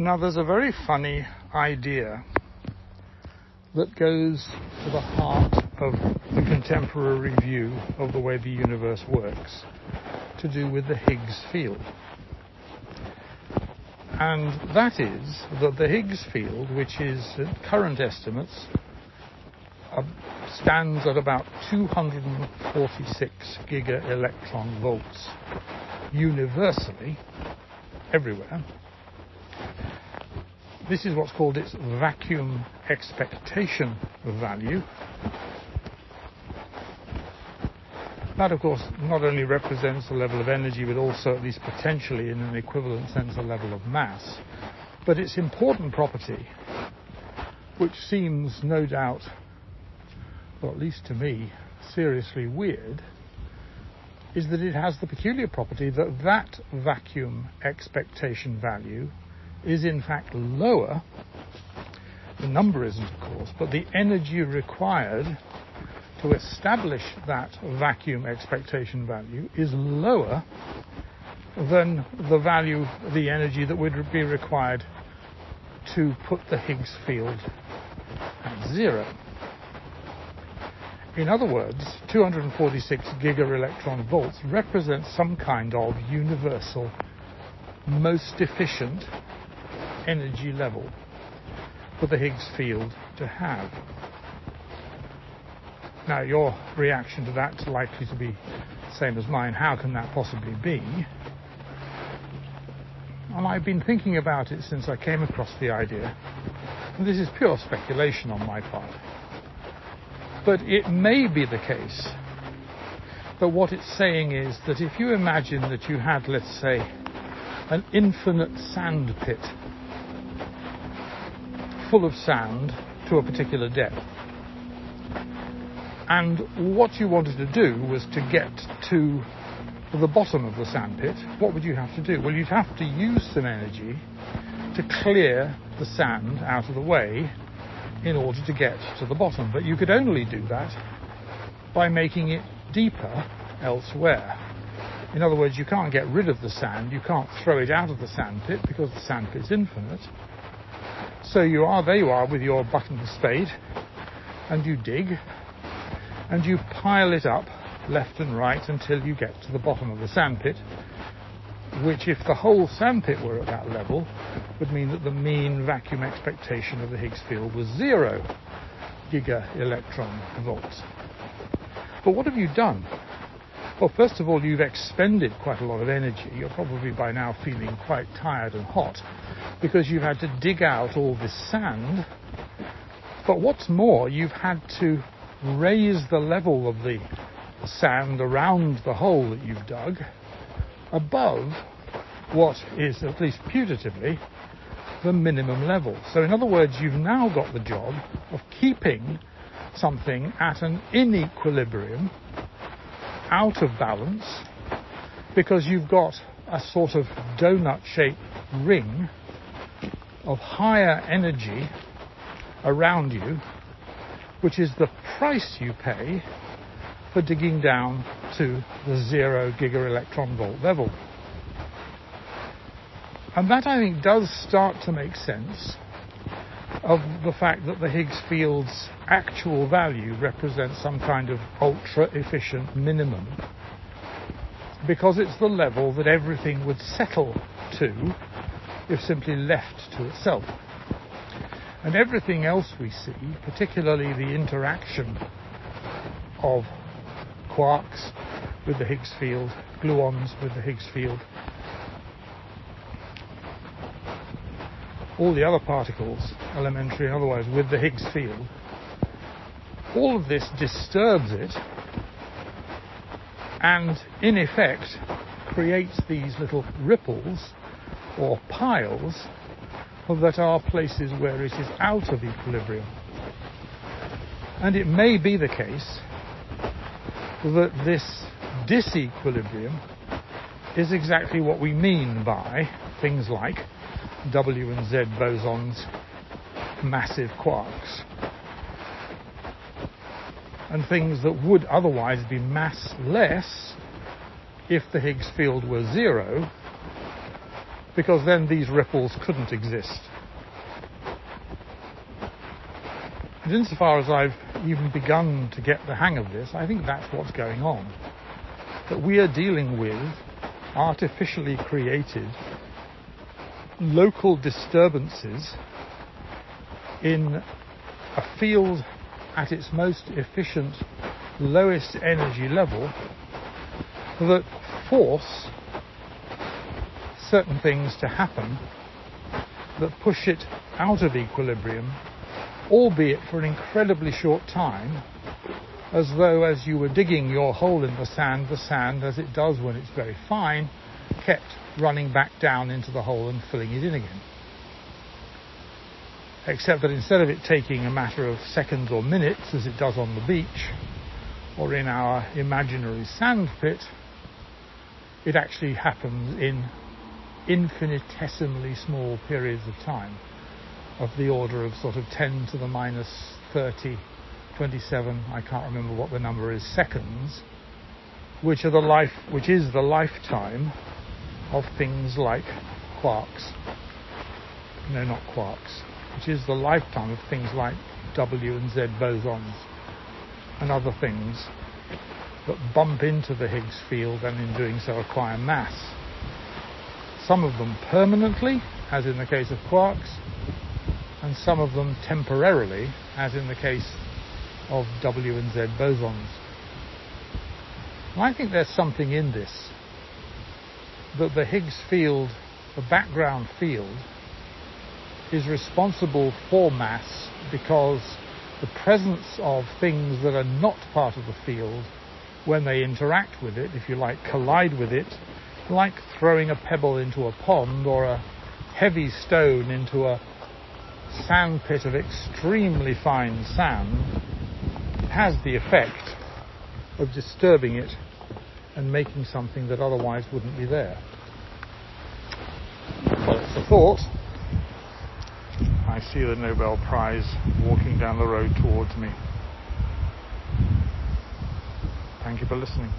Now, there's a very funny idea that goes to the heart of the contemporary view of the way the universe works to do with the Higgs field. And that is that the Higgs field, which is at current estimates, uh, stands at about 246 giga electron volts universally, everywhere. This is what's called its vacuum expectation value. That, of course, not only represents the level of energy, but also, at least potentially, in an equivalent sense, a level of mass. But its important property, which seems no doubt, or at least to me, seriously weird, is that it has the peculiar property that that vacuum expectation value is in fact lower. The number isn't, of course, but the energy required to establish that vacuum expectation value is lower than the value, the energy that would be required to put the Higgs field at zero. In other words, 246 gigaelectron volts represents some kind of universal, most efficient energy level for the Higgs field to have. Now, your reaction to that's likely to be the same as mine. How can that possibly be? And I've been thinking about it since I came across the idea. And this is pure speculation on my part. But it may be the case that what it's saying is that if you imagine that you had, let's say, an infinite sand pit full of sand to a particular depth. And what you wanted to do was to get to the bottom of the sandpit. What would you have to do? Well, you'd have to use some energy to clear the sand out of the way in order to get to the bottom. But you could only do that by making it deeper elsewhere. In other words, you can't get rid of the sand, you can't throw it out of the sandpit because the sandpit's infinite. So you are, there you are with your and spade, and you dig, and you pile it up left and right until you get to the bottom of the sandpit, which if the whole sandpit were at that level, would mean that the mean vacuum expectation of the Higgs field was zero giga electron volts. But what have you done? Well, first of all, you've expended quite a lot of energy. You're probably by now feeling quite tired and hot because you've had to dig out all this sand. But what's more, you've had to raise the level of the sand around the hole that you've dug above what is, at least putatively, the minimum level. So, in other words, you've now got the job of keeping something at an inequilibrium out of balance because you've got a sort of donut shaped ring of higher energy around you, which is the price you pay for digging down to the zero giga electron volt level. And that I think does start to make sense of the fact that the Higgs field's actual value represents some kind of ultra efficient minimum because it's the level that everything would settle to if simply left to itself. And everything else we see, particularly the interaction of quarks with the Higgs field, gluons with the Higgs field, all the other particles, elementary and otherwise, with the Higgs field, all of this disturbs it and, in effect, creates these little ripples or piles that are places where it is out of equilibrium. And it may be the case that this disequilibrium is exactly what we mean by things like W and Z bosons, massive quarks, and things that would otherwise be massless if the Higgs field were zero, because then these ripples couldn't exist. And insofar as I've even begun to get the hang of this, I think that's what's going on. That we are dealing with artificially created local disturbances in a field at its most efficient, lowest energy level that force certain things to happen that push it out of equilibrium, albeit for an incredibly short time, as though as you were digging your hole in the sand, the sand, as it does when it's very fine, kept running back down into the hole and filling it in again. Except that instead of it taking a matter of seconds or minutes, as it does on the beach, or in our imaginary sand pit, it actually happens in infinitesimally small periods of time of the order of sort of 10 to the minus 30, 27, I can't remember what the number is, seconds, which are the life, which is the lifetime of things like quarks. No, not quarks, which is the lifetime of things like W and Z bosons and other things that bump into the Higgs field and in doing so acquire mass. Some of them permanently, as in the case of quarks, and some of them temporarily, as in the case of W and Z bosons. I think there's something in this that the Higgs field, the background field, is responsible for mass because the presence of things that are not part of the field when they interact with it, if you like, collide with it, like throwing a pebble into a pond or a heavy stone into a sand pit of extremely fine sand, has the effect of disturbing it and making something that otherwise wouldn't be there. Well, it's a thought. I see the Nobel Prize walking down the road towards me. Thank you for listening.